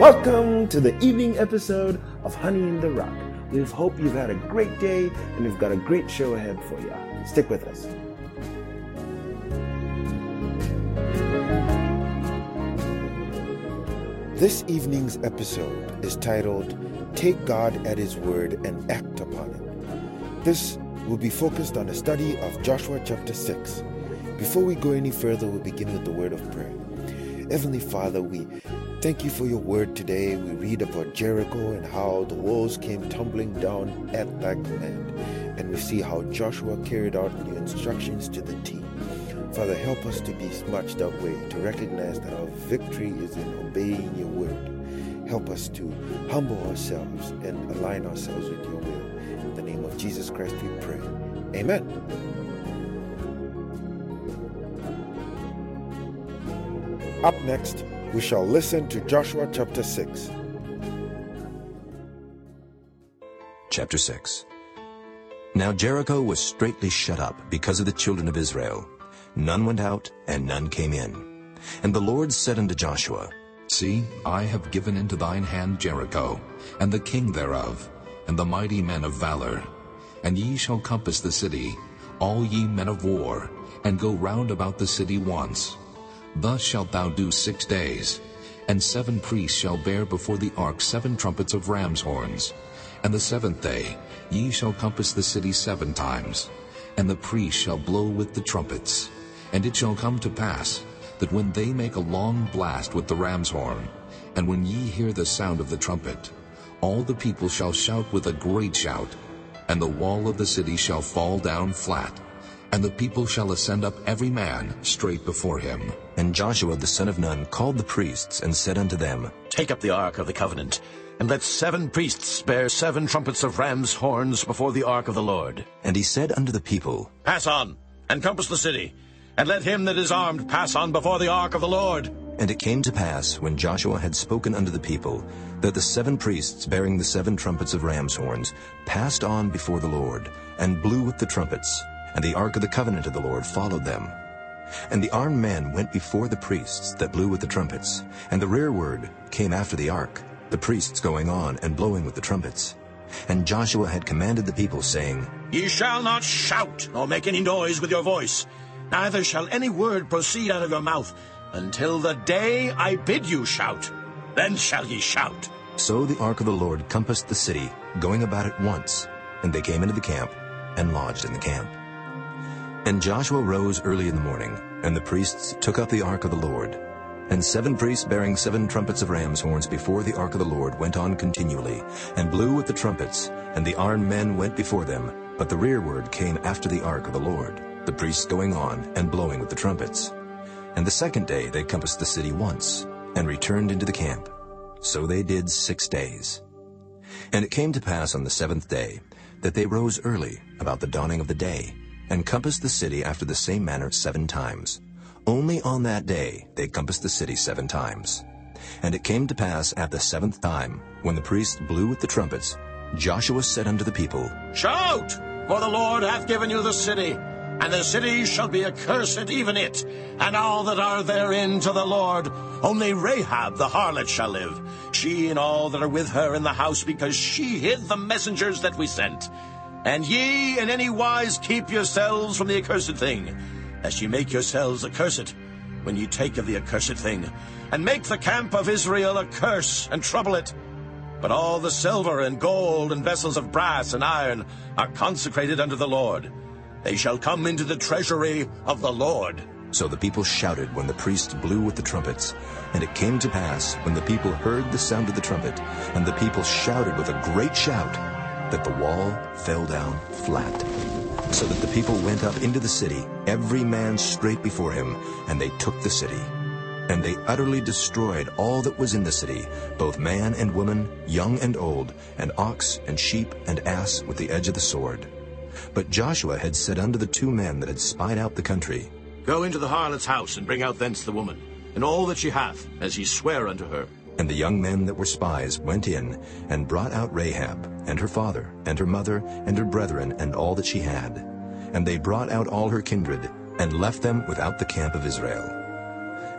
Welcome to the evening episode of Honey in the Rock. We hope you've had a great day and we've got a great show ahead for you. Stick with us. This evening's episode is titled Take God at His Word and Act Upon It. This will be focused on a study of Joshua chapter 6. Before we go any further, we'll begin with the word of prayer. Heavenly Father, we thank you for your word today. We read about Jericho and how the walls came tumbling down at thy command. And we see how Joshua carried out your instructions to the T. Father, help us to be smart that way, to recognize that our victory is in obeying your word. Help us to humble ourselves and align ourselves with your will. In the name of Jesus Christ we pray. Amen. Up next, we shall listen to Joshua chapter 6. Chapter 6 Now Jericho was straitly shut up because of the children of Israel. None went out, and none came in. And the Lord said unto Joshua, See, I have given into thine hand Jericho, and the king thereof, and the mighty men of valor. And ye shall compass the city, all ye men of war, and go round about the city once. Thus shalt thou do six days. And seven priests shall bear before the ark seven trumpets of ram's horns. And the seventh day ye shall compass the city seven times. And the priests shall blow with the trumpets. And it shall come to pass, that when they make a long blast with the ram's horn, and when ye hear the sound of the trumpet, all the people shall shout with a great shout, and the wall of the city shall fall down flat, and the people shall ascend up every man straight before him. And Joshua the son of Nun called the priests, and said unto them, Take up the ark of the covenant, and let seven priests bear seven trumpets of ram's horns before the ark of the Lord. And he said unto the people, Pass on, and compass the city, and let him that is armed pass on before the ark of the Lord. And it came to pass, when Joshua had spoken unto the people, that the seven priests bearing the seven trumpets of ram's horns passed on before the Lord, and blew with the trumpets, and the ark of the covenant of the Lord followed them. And the armed men went before the priests that blew with the trumpets, and the rearward came after the ark, the priests going on and blowing with the trumpets. And Joshua had commanded the people, saying, Ye shall not shout, nor make any noise with your voice, neither shall any word proceed out of your mouth, until the day I bid you shout. Then shall ye shout. So the ark of the Lord compassed the city, going about it once, and they came into the camp, and lodged in the camp. And Joshua rose early in the morning, and the priests took up the ark of the Lord. And seven priests bearing seven trumpets of ram's horns before the ark of the Lord went on continually, and blew with the trumpets, and the armed men went before them, but the rearward came after the ark of the Lord, the priests going on and blowing with the trumpets. And the second day they compassed the city once, and returned into the camp. So they did six days. And it came to pass on the seventh day, that they rose early, about the dawning of the day, and compassed the city after the same manner seven times. Only on that day they compassed the city seven times. And it came to pass at the seventh time, when the priests blew with the trumpets, Joshua said unto the people, Shout! For the Lord hath given you the city, and the city shall be accursed, even it, and all that are therein to the Lord. Only Rahab the harlot shall live, she and all that are with her in the house, because she hid the messengers that we sent. And ye in any wise keep yourselves from the accursed thing, lest ye make yourselves accursed when ye take of the accursed thing, and make the camp of Israel a curse, and trouble it. But all the silver and gold and vessels of brass and iron are consecrated unto the Lord. They shall come into the treasury of the Lord. So the people shouted when the priests blew with the trumpets. And it came to pass, when the people heard the sound of the trumpet, and the people shouted with a great shout, that the wall fell down flat. So that the people went up into the city, every man straight before him, and they took the city. And they utterly destroyed all that was in the city, both man and woman, young and old, and ox and sheep and ass with the edge of the sword. But Joshua had said unto the two men that had spied out the country, Go into the harlot's house, and bring out thence the woman, and all that she hath, as ye swear unto her. And the young men that were spies went in, and brought out Rahab, and her father, and her mother, and her brethren, and all that she had. And they brought out all her kindred, and left them without the camp of Israel.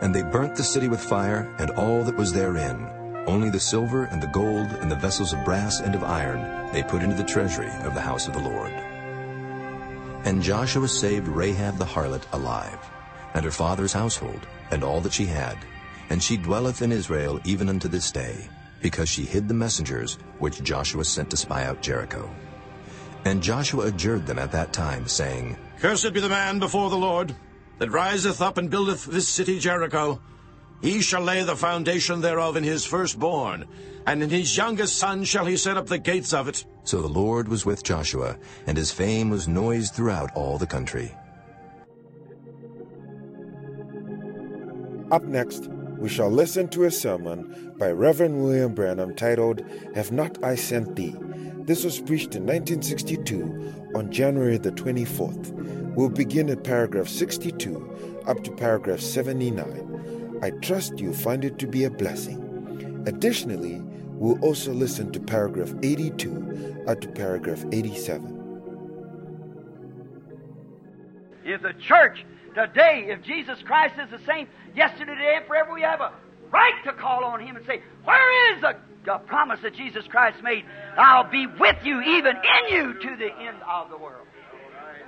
And they burnt the city with fire, and all that was therein. Only the silver and the gold and the vessels of brass and of iron they put into the treasury of the house of the Lord. And Joshua saved Rahab the harlot alive, and her father's household, and all that she had. And she dwelleth in Israel even unto this day, because she hid the messengers which Joshua sent to spy out Jericho. And Joshua adjured them at that time, saying, Cursed be the man before the Lord, that riseth up and buildeth this city Jericho. He shall lay the foundation thereof in his firstborn, and in his youngest son shall he set up the gates of it. So the Lord was with Joshua, and his fame was noised throughout all the country. Up next, we shall listen to a sermon by Reverend William Branham titled, Have Not I Sent Thee? This was preached in 1962 on January the 24th. We'll begin at paragraph 62 up to paragraph 79. I trust you find it to be a blessing. Additionally, we'll also listen to paragraph 82 up to paragraph 87. If the church today, if Jesus Christ is the same yesterday, today, and forever, we have a right to call on Him and say, Where is the, the promise that Jesus Christ made? I'll be with you, even in you, to the end of the world.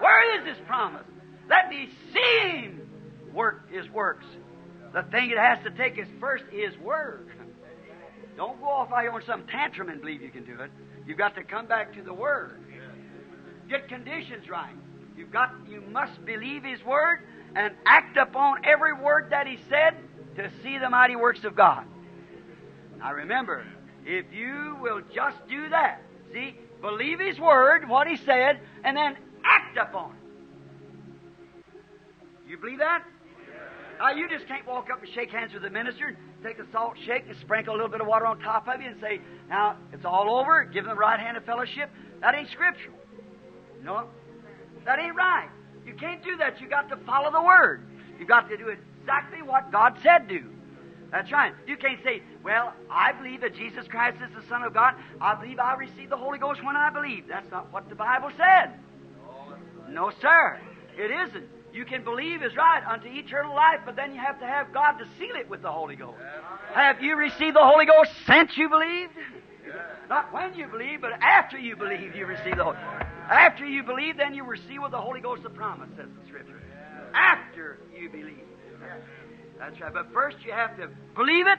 Where is this promise? Let me see Him work His works. The thing it has to take is first His Word. Don't go off on some tantrum and believe you can do it. You've got to come back to the Word. Get conditions right. You've got, you must believe His Word and act upon every word that He said to see the mighty works of God. Now remember, if you will just do that, see, believe His Word, what He said, and then act upon it. You believe that? Now, you just can't walk up and shake hands with the minister take a salt shake and sprinkle a little bit of water on top of you and say, now, it's all over, give them the right hand of fellowship. That ain't scriptural. No, that ain't right. You can't do that. You got to follow the Word. You got to do exactly what God said do. That's right. You can't say, well, I believe that Jesus Christ is the Son of God. I believe I received the Holy Ghost when I believe. That's not what the Bible said. No, sir. It isn't. You can believe is right unto eternal life, but then you have to have God to seal it with the Holy Ghost. Have you received the Holy Ghost since you believed? Not when you believe, but after you believe, you receive the Holy After you believe, then you receive with the Holy Ghost the promise, says the Scripture. After you believe. That's right. But first you have to believe it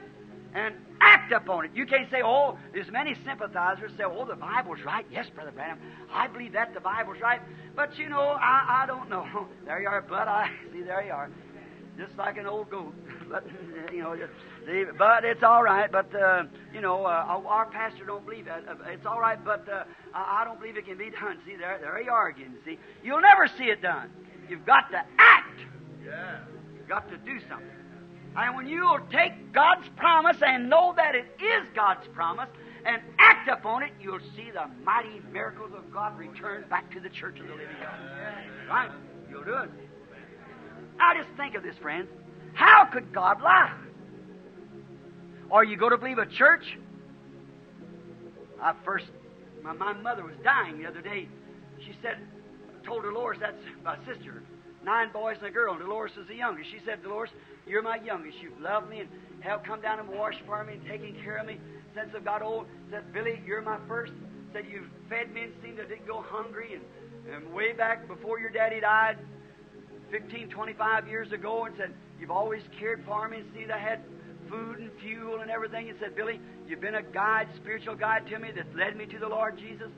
and act upon it. You can't say, oh, there's many sympathizers say, oh, the Bible's right. Yes, Brother Branham, I believe that the Bible's right. But you know, I, I don't know. There you are, but I see there you are. Just like an old goat. but you know, just, but it's all right. But uh, you know, uh, our pastor don't believe that. Uh, it's all right, but uh, I don't believe it can be done. See, there, there you are again. See, you'll never see it done. You've got to act. Yeah. You've got to do something. And when you'll take God's promise and know that it is God's promise and act upon it, you'll see the mighty miracles of God return back to the church of the living God. Right? You'll do it. Now just think of this, friends. How could God lie? Are you going to believe a church? I first, my, my mother was dying the other day. She said, told Dolores, that's my sister, nine boys and a girl, and Dolores is the youngest. She said, Dolores, you're my youngest. You've loved me and helped come down and wash for me and taken care of me since I've got old. Said, Billy, you're my first. Said, you've fed me and seen that I didn't go hungry. And, and way back before your daddy died, 15, 25 years ago, and said, you've always cared for me and see I had food and fuel and everything. And said, Billy, you've been a guide, spiritual guide to me that led me to the Lord Jesus.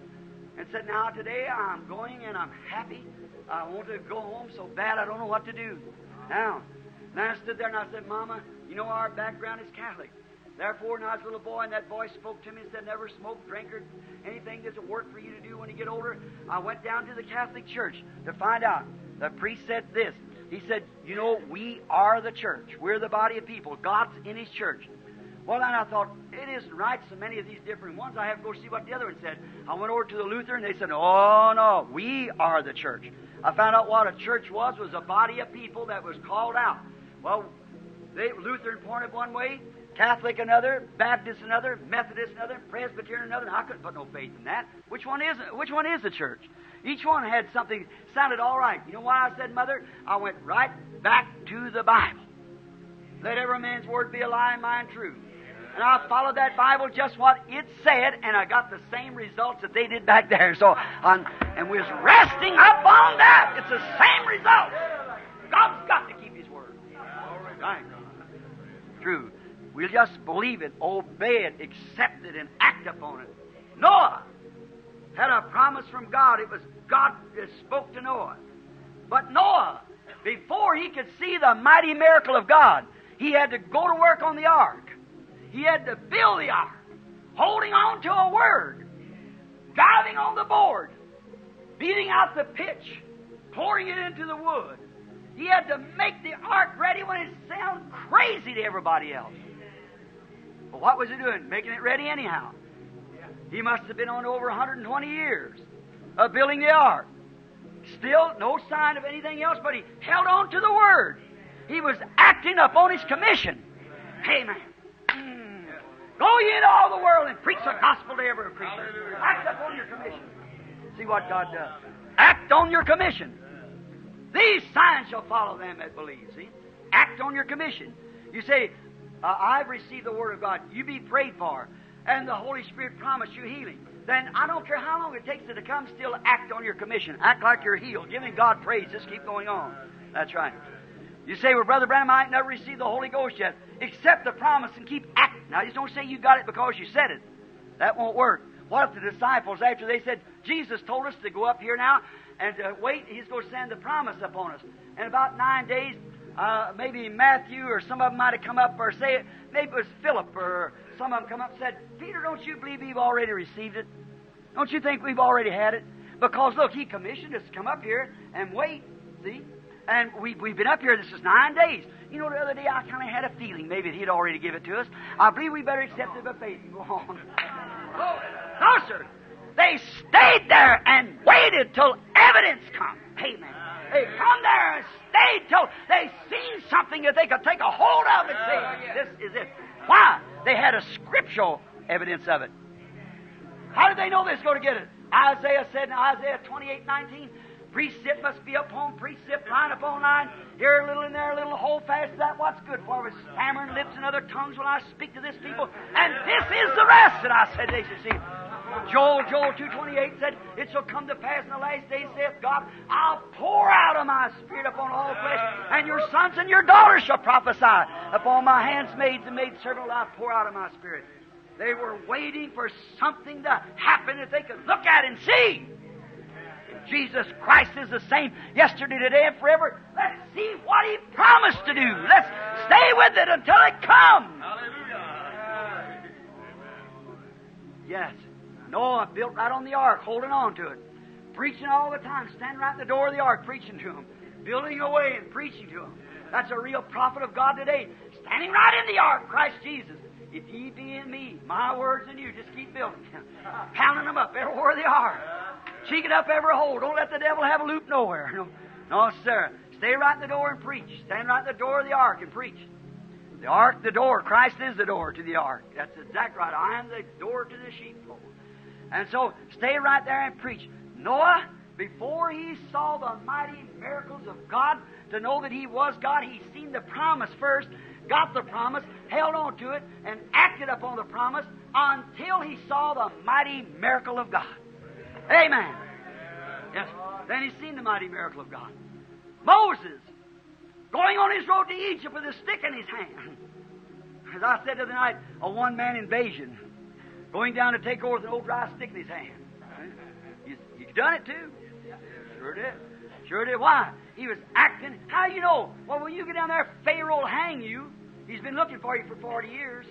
And said, now today I'm going and I'm happy. I want to go home so bad I don't know what to do. Now, and I stood there and I said, Mama, you know our background is Catholic. Therefore, when a little boy and that voice spoke to me and said, Never smoke, drink, or anything that's a work for you to do when you get older, I went down to the Catholic Church to find out. The priest said this. He said, You know, we are the church. We're the body of people. God's in His church. Well, then I thought, it isn't right, so many of these different ones. I have to go see what the other one said. I went over to the Lutheran, they said, Oh, no, we are the church. I found out what a church was, was a body of people that was called out. Well, they, Lutheran pointed one way, Catholic another, Baptist another, Methodist another, Presbyterian another. I couldn't put no faith in that. Which one is which one is the church? Each one had something sounded all right. You know why I said, Mother? I went right back to the Bible. Let every man's word be a lie and mine true. And I followed that Bible just what it said, and I got the same results that they did back there. So, um, and we was resting up on that. It's the same result. God's got to keep His word. True. We'll just believe it, obey it, accept it, and act upon it. Noah had a promise from God. It was God that spoke to Noah. But Noah, before he could see the mighty miracle of God, he had to go to work on the ark. He had to build the ark, holding on to a word, driving on the board, beating out the pitch, pouring it into the wood. He had to make the ark ready when it sounded crazy to everybody else. But what was he doing? Making it ready anyhow. He must have been on over 120 years of building the ark. Still, no sign of anything else, but he held on to the word. He was acting upon his commission. Amen. Mm. Go ye into all the world and preach the gospel to every creature. Act upon your commission. See what God does. Act on your commission. These signs shall follow them that believe. See? Act on your commission. You say, uh, I've received the word of God. You be prayed for. And the Holy Spirit promised you healing then I don't care how long it takes to come, still act on your commission. Act like you're healed. Giving God praise. Just keep going on. That's right. You say, well, Brother Branham, I ain't never received the Holy Ghost yet. Accept the promise and keep acting. Now, just don't say you got it because you said it. That won't work. What if the disciples, after they said, Jesus told us to go up here now and to wait, He's going to send the promise upon us. And about nine days, uh, maybe Matthew or some of them might have come up or say it, maybe it was Philip or some of them come up and said, Peter, don't you believe we've already received it? Don't you think we've already had it? Because look, he commissioned us to come up here and wait, see? And we, we've been up here, this is nine days. You know, the other day I kind of had a feeling maybe he'd already give it to us. I believe we better accept it by faith and go on. no, sir. They stayed there and waited till evidence come. Amen. They come there and stayed till they seen something that they could take a hold of and say, this is it. Why? They had a scriptural evidence of it. How did they know this? Go to get it. Isaiah said in Isaiah 28 19, precept must be upon precept, line upon line, here a little and there a little, hold fast that what's good for with stammering lips and other tongues when I speak to this people. And this is the rest that I said they should see. Joel, Joel 2.28 said, It shall come to pass in the last days, saith God, I'll pour out of my spirit upon all flesh, and your sons and your daughters shall prophesy. Upon my handmaids and maid servant I'll pour out of my spirit. They were waiting for something to happen that they could look at and see. Jesus Christ is the same yesterday, today, and forever. Let's see what He promised to do. Let's stay with it until it comes. Hallelujah. Yes. Noah built right on the ark, holding on to it. Preaching all the time, standing right in the door of the ark, preaching to them. Building away and preaching to them. That's a real prophet of God today. Standing right in the ark, Christ Jesus. If ye be in me, my words in you, just keep building them. Pounding them up everywhere they are. Cheeking up every hole. Don't let the devil have a loop nowhere. No, no, sir. Stay right in the door and preach. Stand right in the door of the ark and preach. The ark, the door. Christ is the door to the ark. That's exactly right. I am the door to the sheepfold. And so stay right there and preach. Noah, before he saw the mighty miracles of God, to know that he was God, he seen the promise first, got the promise, held on to it, and acted upon the promise until he saw the mighty miracle of God. Amen. Yes. Then he seen the mighty miracle of God. Moses, going on his road to Egypt with a stick in his hand. As I said the other night, a one man invasion. Going down to take over with an old dry stick in his hand. You, you done it too. Sure did. Sure did. Why? He was acting. How you know? Well, when you get down there, Pharaoh will hang you. He's been looking for you for 40 years.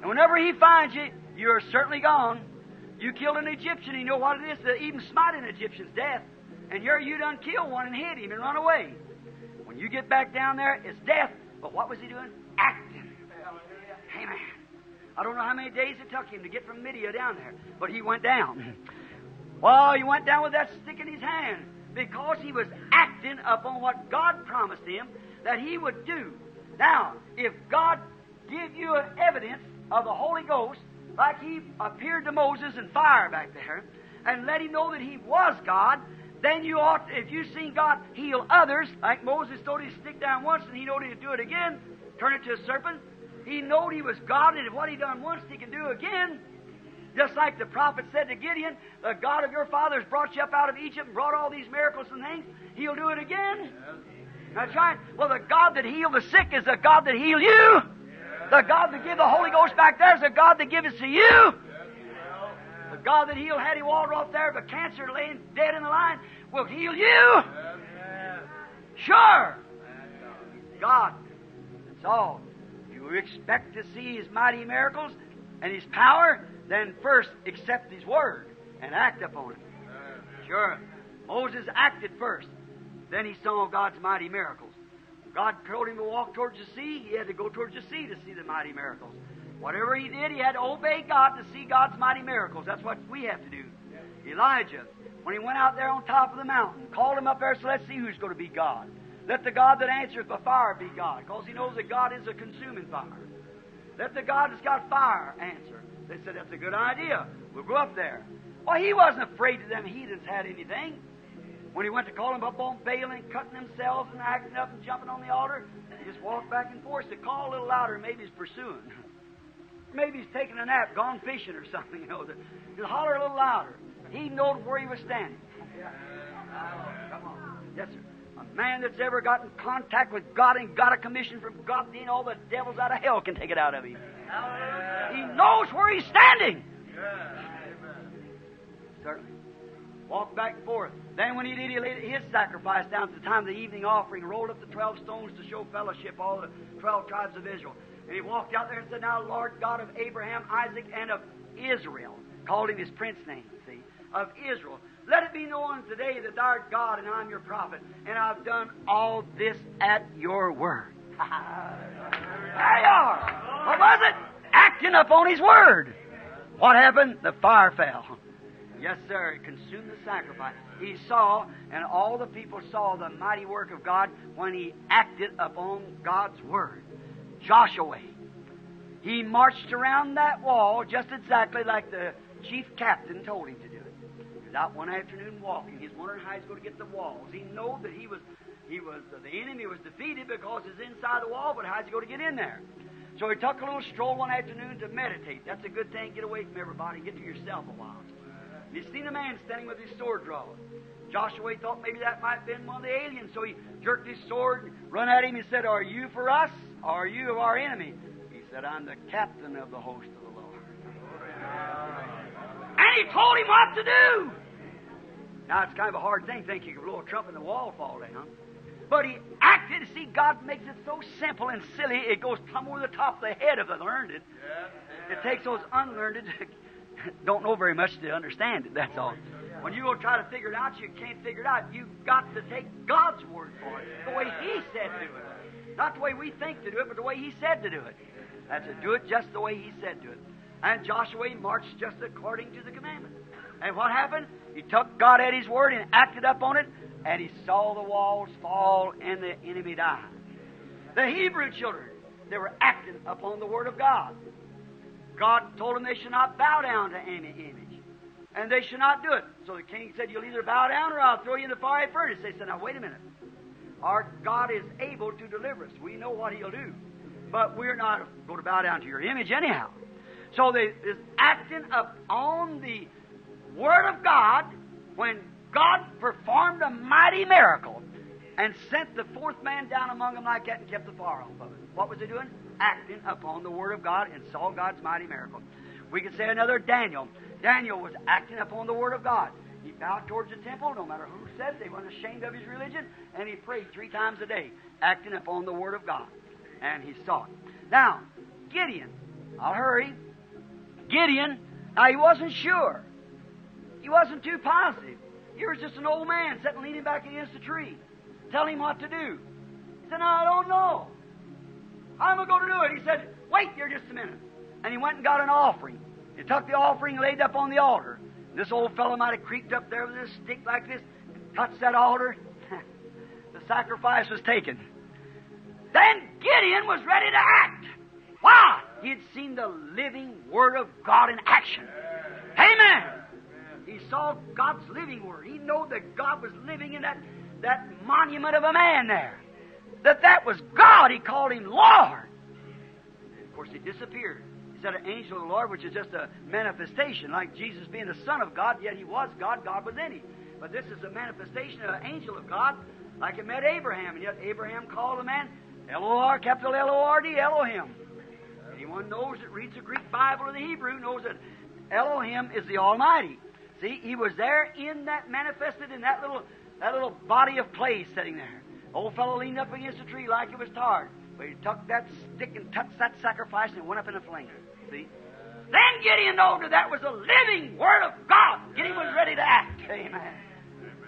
And whenever he finds you, you're certainly gone. You killed an Egyptian, you know what it is to even smite an Egyptian's death. And here you done killed one and hid him and run away. When you get back down there, it's death. But what was he doing? Acting. Amen. I don't know how many days it took him to get from Midian down there, but he went down. Well, he went down with that stick in his hand because he was acting upon what God promised him that he would do. Now, if God give you an evidence of the Holy Ghost, like He appeared to Moses in fire back there, and let him know that He was God, then you ought, if you've seen God heal others, like Moses him to stick down once and he knew he'd do it again, turn it to a serpent, He knowed he was God, and what he done once, he can do again. Just like the prophet said to Gideon, the God of your fathers brought you up out of Egypt and brought all these miracles and things. He'll do it again. That's right. Well, the God that healed the sick is the God that healed you. The God that gave the Holy Ghost back there is the God that gives it to you. The God that healed Hattie Waldrop there of a cancer laying dead in the line will heal you. Sure. God. That's all. You expect to see His mighty miracles and His power, then first accept His Word and act upon it. Sure. Moses acted first. Then he saw God's mighty miracles. God told him to walk towards the sea. He had to go towards the sea to see the mighty miracles. Whatever he did, he had to obey God to see God's mighty miracles. That's what we have to do. Elijah, when he went out there on top of the mountain, called him up there, so let's see who's going to be God. Let the God that answereth by fire be God, because he knows that God is a consuming fire. Let the God that's got fire answer. They said, that's a good idea. We'll go up there. Well, he wasn't afraid that them heathens had anything. When he went to call them up on Baal and cutting themselves and acting up and jumping on the altar, he just walked back and forth to call a little louder. Maybe he's pursuing. Maybe he's taking a nap, gone fishing or something. You know, just holler a little louder. He knew where he was standing. Come on, yes, sir. A man that's ever got in contact with God and got a commission from God, then all the devils out of hell can take it out of him. He knows where he's standing. Certainly. Walked back and forth. Then when he did, he laid his sacrifice down at the time of the evening offering, rolled up the twelve stones to show fellowship, all the twelve tribes of Israel. And he walked out there and said, Now, Lord God of Abraham, Isaac, and of Israel, called him his prince name, see, of Israel. Let it be known today that thou God and I'm your prophet, and I've done all this at your word. there you are. What was it? Acting upon his word. What happened? The fire fell. Yes, sir. It consumed the sacrifice. He saw, and all the people saw the mighty work of God when he acted upon God's word. Joshua. He marched around that wall just exactly like the chief captain told him to was out one afternoon walking. He's wondering how he's going to get the walls. He knew that he was, he was, the enemy was defeated because he's inside the wall, but how's he going to get in there? So he took a little stroll one afternoon to meditate. That's a good thing. Get away from everybody. Get to yourself a while. And he seen a man standing with his sword drawn. Joshua thought maybe that might have been one of the aliens, so he jerked his sword and run at him and said, Are you for us? Or are you of our enemy? He said, I'm the captain of the host of the Lord. And he told him what to do. Now, it's kind of a hard thing to think you can blow a trumpet and the wall fall down. But he acted. See, God makes it so simple and silly, it goes plumb over the top of the head of the learned. It takes those unlearned don't know very much to understand it, that's all. When you go try to figure it out, you can't figure it out. You've got to take God's word for it, the way He said to do it. Not the way we think to do it, but the way He said to do it. That's to do it just the way He said to it. And Joshua marched just according to the commandment. And what happened? He took God at His word and acted up on it, and he saw the walls fall and the enemy die. The Hebrew children, they were acting upon the word of God. God told them they should not bow down to any image. And they should not do it. So the king said, You'll either bow down or I'll throw you in the fiery furnace. They said, Now wait a minute. Our God is able to deliver us. We know what He'll do. But we're not going to bow down to your image anyhow. So they is acting up on the Word of God when God performed a mighty miracle and sent the fourth man down among them like that and kept the fire off of it. What was he doing? Acting upon the Word of God and saw God's mighty miracle. We could say another Daniel. Daniel was acting upon the Word of God. He bowed towards the temple, no matter who said they weren't ashamed of his religion, and he prayed three times a day, acting upon the Word of God. And he saw it. Now, Gideon, I'll hurry. Gideon, now he wasn't sure. He wasn't too positive. He was just an old man sitting leaning back against a tree. telling him what to do. He said, No, I don't know. I'm going to do it. He said, Wait here just a minute. And he went and got an offering. He took the offering, laid it up on the altar. This old fellow might have creeped up there with a stick like this, and touched that altar. the sacrifice was taken. Then Gideon was ready to act. Why? He had seen the living Word of God in action. Amen. Saw God's living Word. He knew that God was living in that, that monument of a man there. That that was God. He called him Lord. And Of course, he disappeared. He said an angel of the Lord, which is just a manifestation, like Jesus being the Son of God, yet he was God, God was in him. But this is a manifestation of an angel of God, like it met Abraham, and yet Abraham called the man L-O-R, capital L-O-R-D, Elohim. Anyone knows that reads the Greek Bible or the Hebrew knows that Elohim is the Almighty. See, he was there in that manifested in that little that little body of clay sitting there. Old fellow leaned up against a tree like it was tarred. But he took that stick and touched that sacrifice and it went up in a flame. See? Then Gideon knew that that was the living Word of God. Gideon was ready to act. Amen.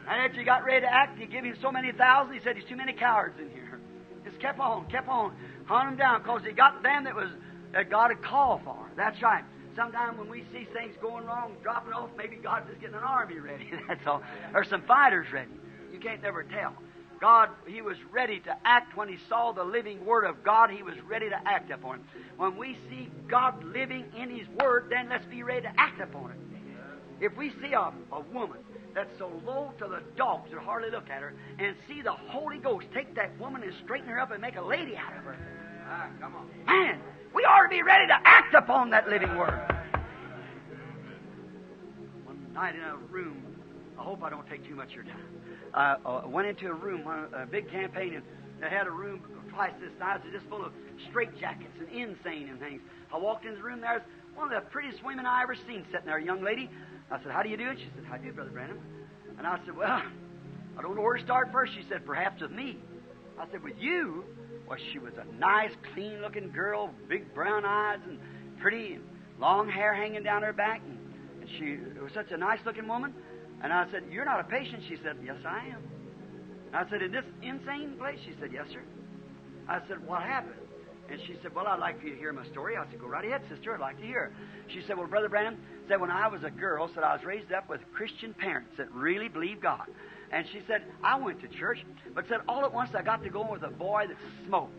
And after he got ready to act, he gave him so many thousands, he said, There's too many cowards in here. Just kept on, kept on, hunting them down, because he got them that was that God had called for. That's right. Sometimes when we see things going wrong, dropping off, maybe God's just getting an army ready. That's all. Or some fighters ready. You can't never tell. God, He was ready to act when He saw the living Word of God. He was ready to act upon it. When we see God living in His Word, then let's be ready to act upon it. If we see a, a woman that's so low to the dogs that hardly look at her, and see the Holy Ghost take that woman and straighten her up and make a lady out of her, ah, come on, man, we ought to be ready to act upon that living Word. One night in a room, I hope I don't take too much of your time. I uh, went into a room, a big campaign, and they had a room twice this size, just full of straitjackets and insane and things. I walked into the room, there's one of the prettiest women I ever seen sitting there, a young lady. I said, How do you do? She said, How do you, Brother Branham? And I said, Well, I don't know where to start first. She said, Perhaps with me. I said, With you? Well, she was a nice, clean looking girl, big brown eyes, and pretty, and long hair hanging down her back. And, and she was such a nice looking woman. And I said, You're not a patient? She said, Yes, I am. And I said, In this insane place? She said, Yes, sir. I said, What happened? And she said, Well, I'd like for you to hear my story. I said, Go right ahead, sister. I'd like to hear. She said, Well, Brother Branham said, When I was a girl, said I was raised up with Christian parents that really believe God. And she said, I went to church, but said, All at once I got to go with a boy that smoked.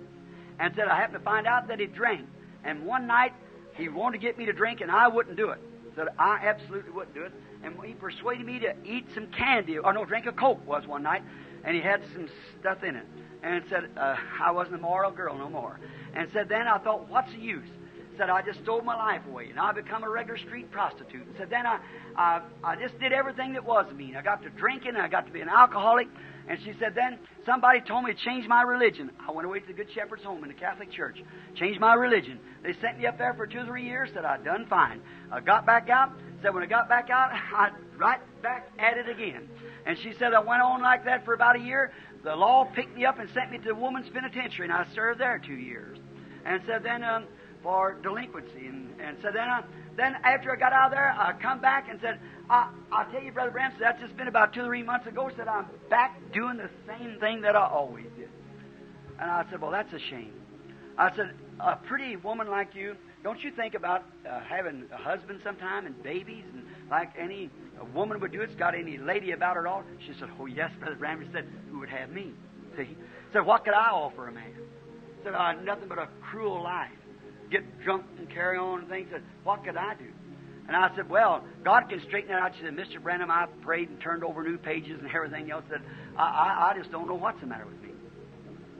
And said, I happened to find out that he drank. And one night, he wanted to get me to drink, and I wouldn't do it. Said, I absolutely wouldn't do it. And he persuaded me to eat some candy, or no, drink a Coke was one night, and he had some stuff in it. And said, uh, I wasn't a moral girl no more. And said, then I thought, what's the use? Said, I just stole my life away, and I become a regular street prostitute. And said, then I, I, I just did everything that was mean. I got to drinking, I got to be an alcoholic. And she said, then somebody told me to change my religion. I went away to the Good Shepherd's Home in the Catholic Church, changed my religion. They sent me up there for two or three years, said I'd done fine. I got back out, said when I got back out, I right back at it again. And she said I went on like that for about a year. The law picked me up and sent me to the woman's penitentiary, and I served there two years. And said then um, for delinquency, and, and so then I, then after I got out of there, I come back and said, I, I'll tell you, Brother Branham, that's just been about two or three months ago, said I'm back doing the same thing that I always did. And I said, well, that's a shame. I said, a pretty woman like you, don't you think about uh, having a husband sometime and babies and like any a woman would do it's got any lady about her at all? She said, oh, yes, Brother Branham. said, who would have me? See? Said, what could I offer a man? Said, uh, nothing but a cruel life. Get drunk and carry on and things. Said, what could I do? And I said, Well, God can straighten it out. She said, Mr. Branham, I prayed and turned over new pages and everything else. Said, I, I, I just don't know what's the matter with me.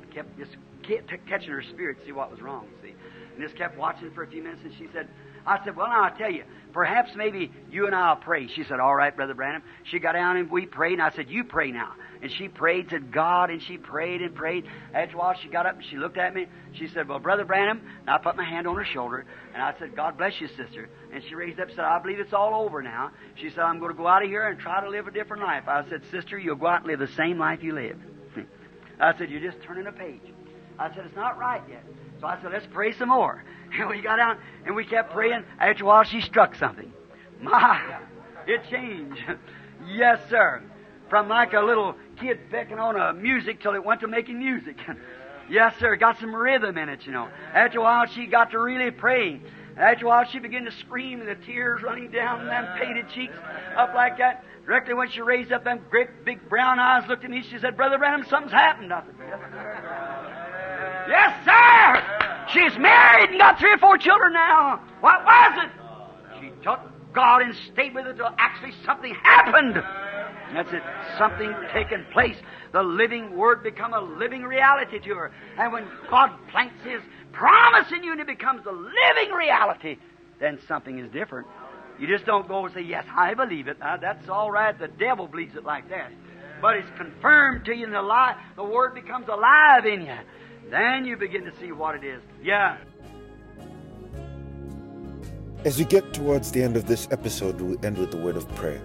I kept just catching her spirit to see what was wrong, see. And just kept watching for a few minutes, and she said, I said, Well, now I'll tell you, perhaps maybe you and I'll pray. She said, All right, Brother Branham. She got down and we prayed, and I said, You pray now. And she prayed, to God, and she prayed and prayed. After a while, she got up and she looked at me. She said, Well, Brother Branham, and I put my hand on her shoulder, and I said, God bless you, sister. And she raised up and said, I believe it's all over now. She said, I'm going to go out of here and try to live a different life. I said, Sister, you'll go out and live the same life you lived. I said, You're just turning a page. I said, It's not right yet. So I said, Let's pray some more. And we got out and we kept praying. After a while, she struck something. My, it changed. yes, sir. From like a little kid picking on a music till it went to making music. yes, sir. Got some rhythm in it, you know. After a while, she got to really praying. After a while, she began to scream, and the tears running down them painted cheeks up like that. Directly when she raised up them great big brown eyes, looked at me, she said, Brother Branham, something's happened. I said, yes, sir. She's married and got three or four children now. What was it? She took God and stayed with it until actually something happened. That's it. Something taken place. The living Word become a living reality to her. And when God plants His promise in you and it becomes the living reality, then something is different. You just don't go and say, Yes, I believe it. That's all right. The devil believes it like that. But it's confirmed to you in the lie. The Word becomes alive in you. Then you begin to see what it is. Yeah. As we get towards the end of this episode, we end with the word of prayer.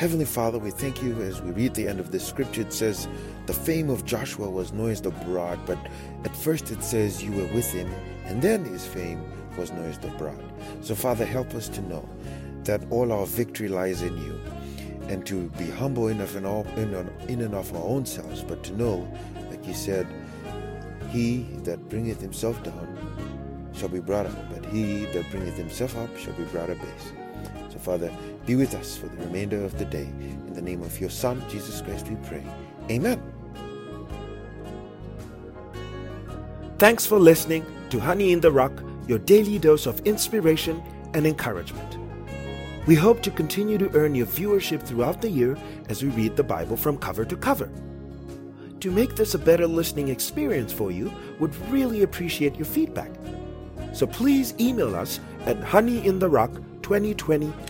Heavenly Father, we thank you as we read the end of this scripture. It says, The fame of Joshua was noised abroad, but at first it says, You were with him, and then his fame was noised abroad. So, Father, help us to know that all our victory lies in you, and to be humble enough in, all, in, in and of our own selves, but to know, like you said, He that bringeth himself down shall be brought up, but he that bringeth himself up shall be brought up base. So, Father, be with us for the remainder of the day. In the name of your Son, Jesus Christ, we pray. Amen. Thanks for listening to Honey in the Rock, your daily dose of inspiration and encouragement. We hope to continue to earn your viewership throughout the year as we read the Bible from cover to cover. To make this a better listening experience for you, would really appreciate your feedback. So please email us at honeyintherock2020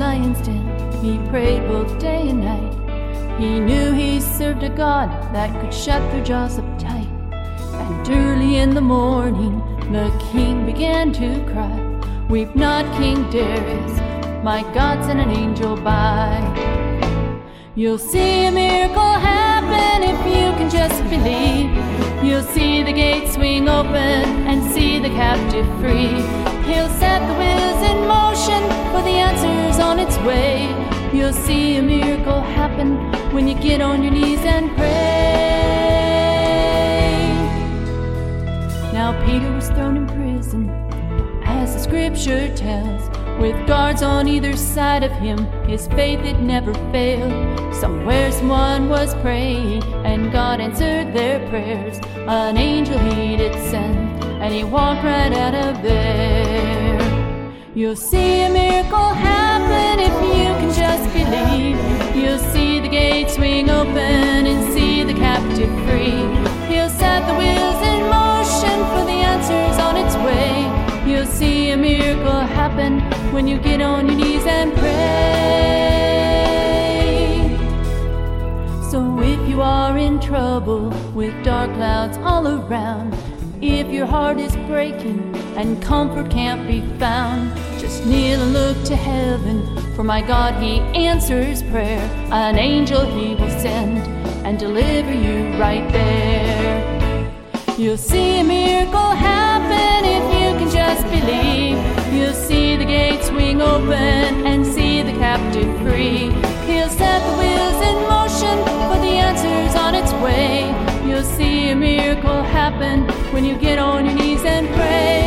Lion's den, he prayed both day and night. He knew he served a God that could shut their jaws up tight. And early in the morning, the king began to cry, Weep not, King Darius, my God sent an angel by. You'll see a miracle happen if you can just believe. You'll see the gates swing open and see the captive free. He'll set the wheels in motion for the answers on its way. You'll see a miracle happen when you get on your knees and pray. Now Peter was thrown in prison, as the scripture tells. With guards on either side of him, his faith it never failed. Somewhere someone was praying, and God answered their prayers. An angel he did send, and he walked right out of there. You'll see a miracle happen if you can just believe. You'll see the gates swing open and see the captive free. He'll set the wheels in motion for the answers on its way. You'll see a miracle happen when you get on your knees and pray. So if you are in trouble with dark clouds all around, if your heart is breaking and comfort can't be found, just kneel and look to heaven. For my God, He answers prayer. An angel He will send and deliver you right there. You'll see a miracle happen if you can just believe. You'll see the gates swing open and see the captive free. He'll set the wheels in motion, but the answer's on its way happen when you get on your knees and pray.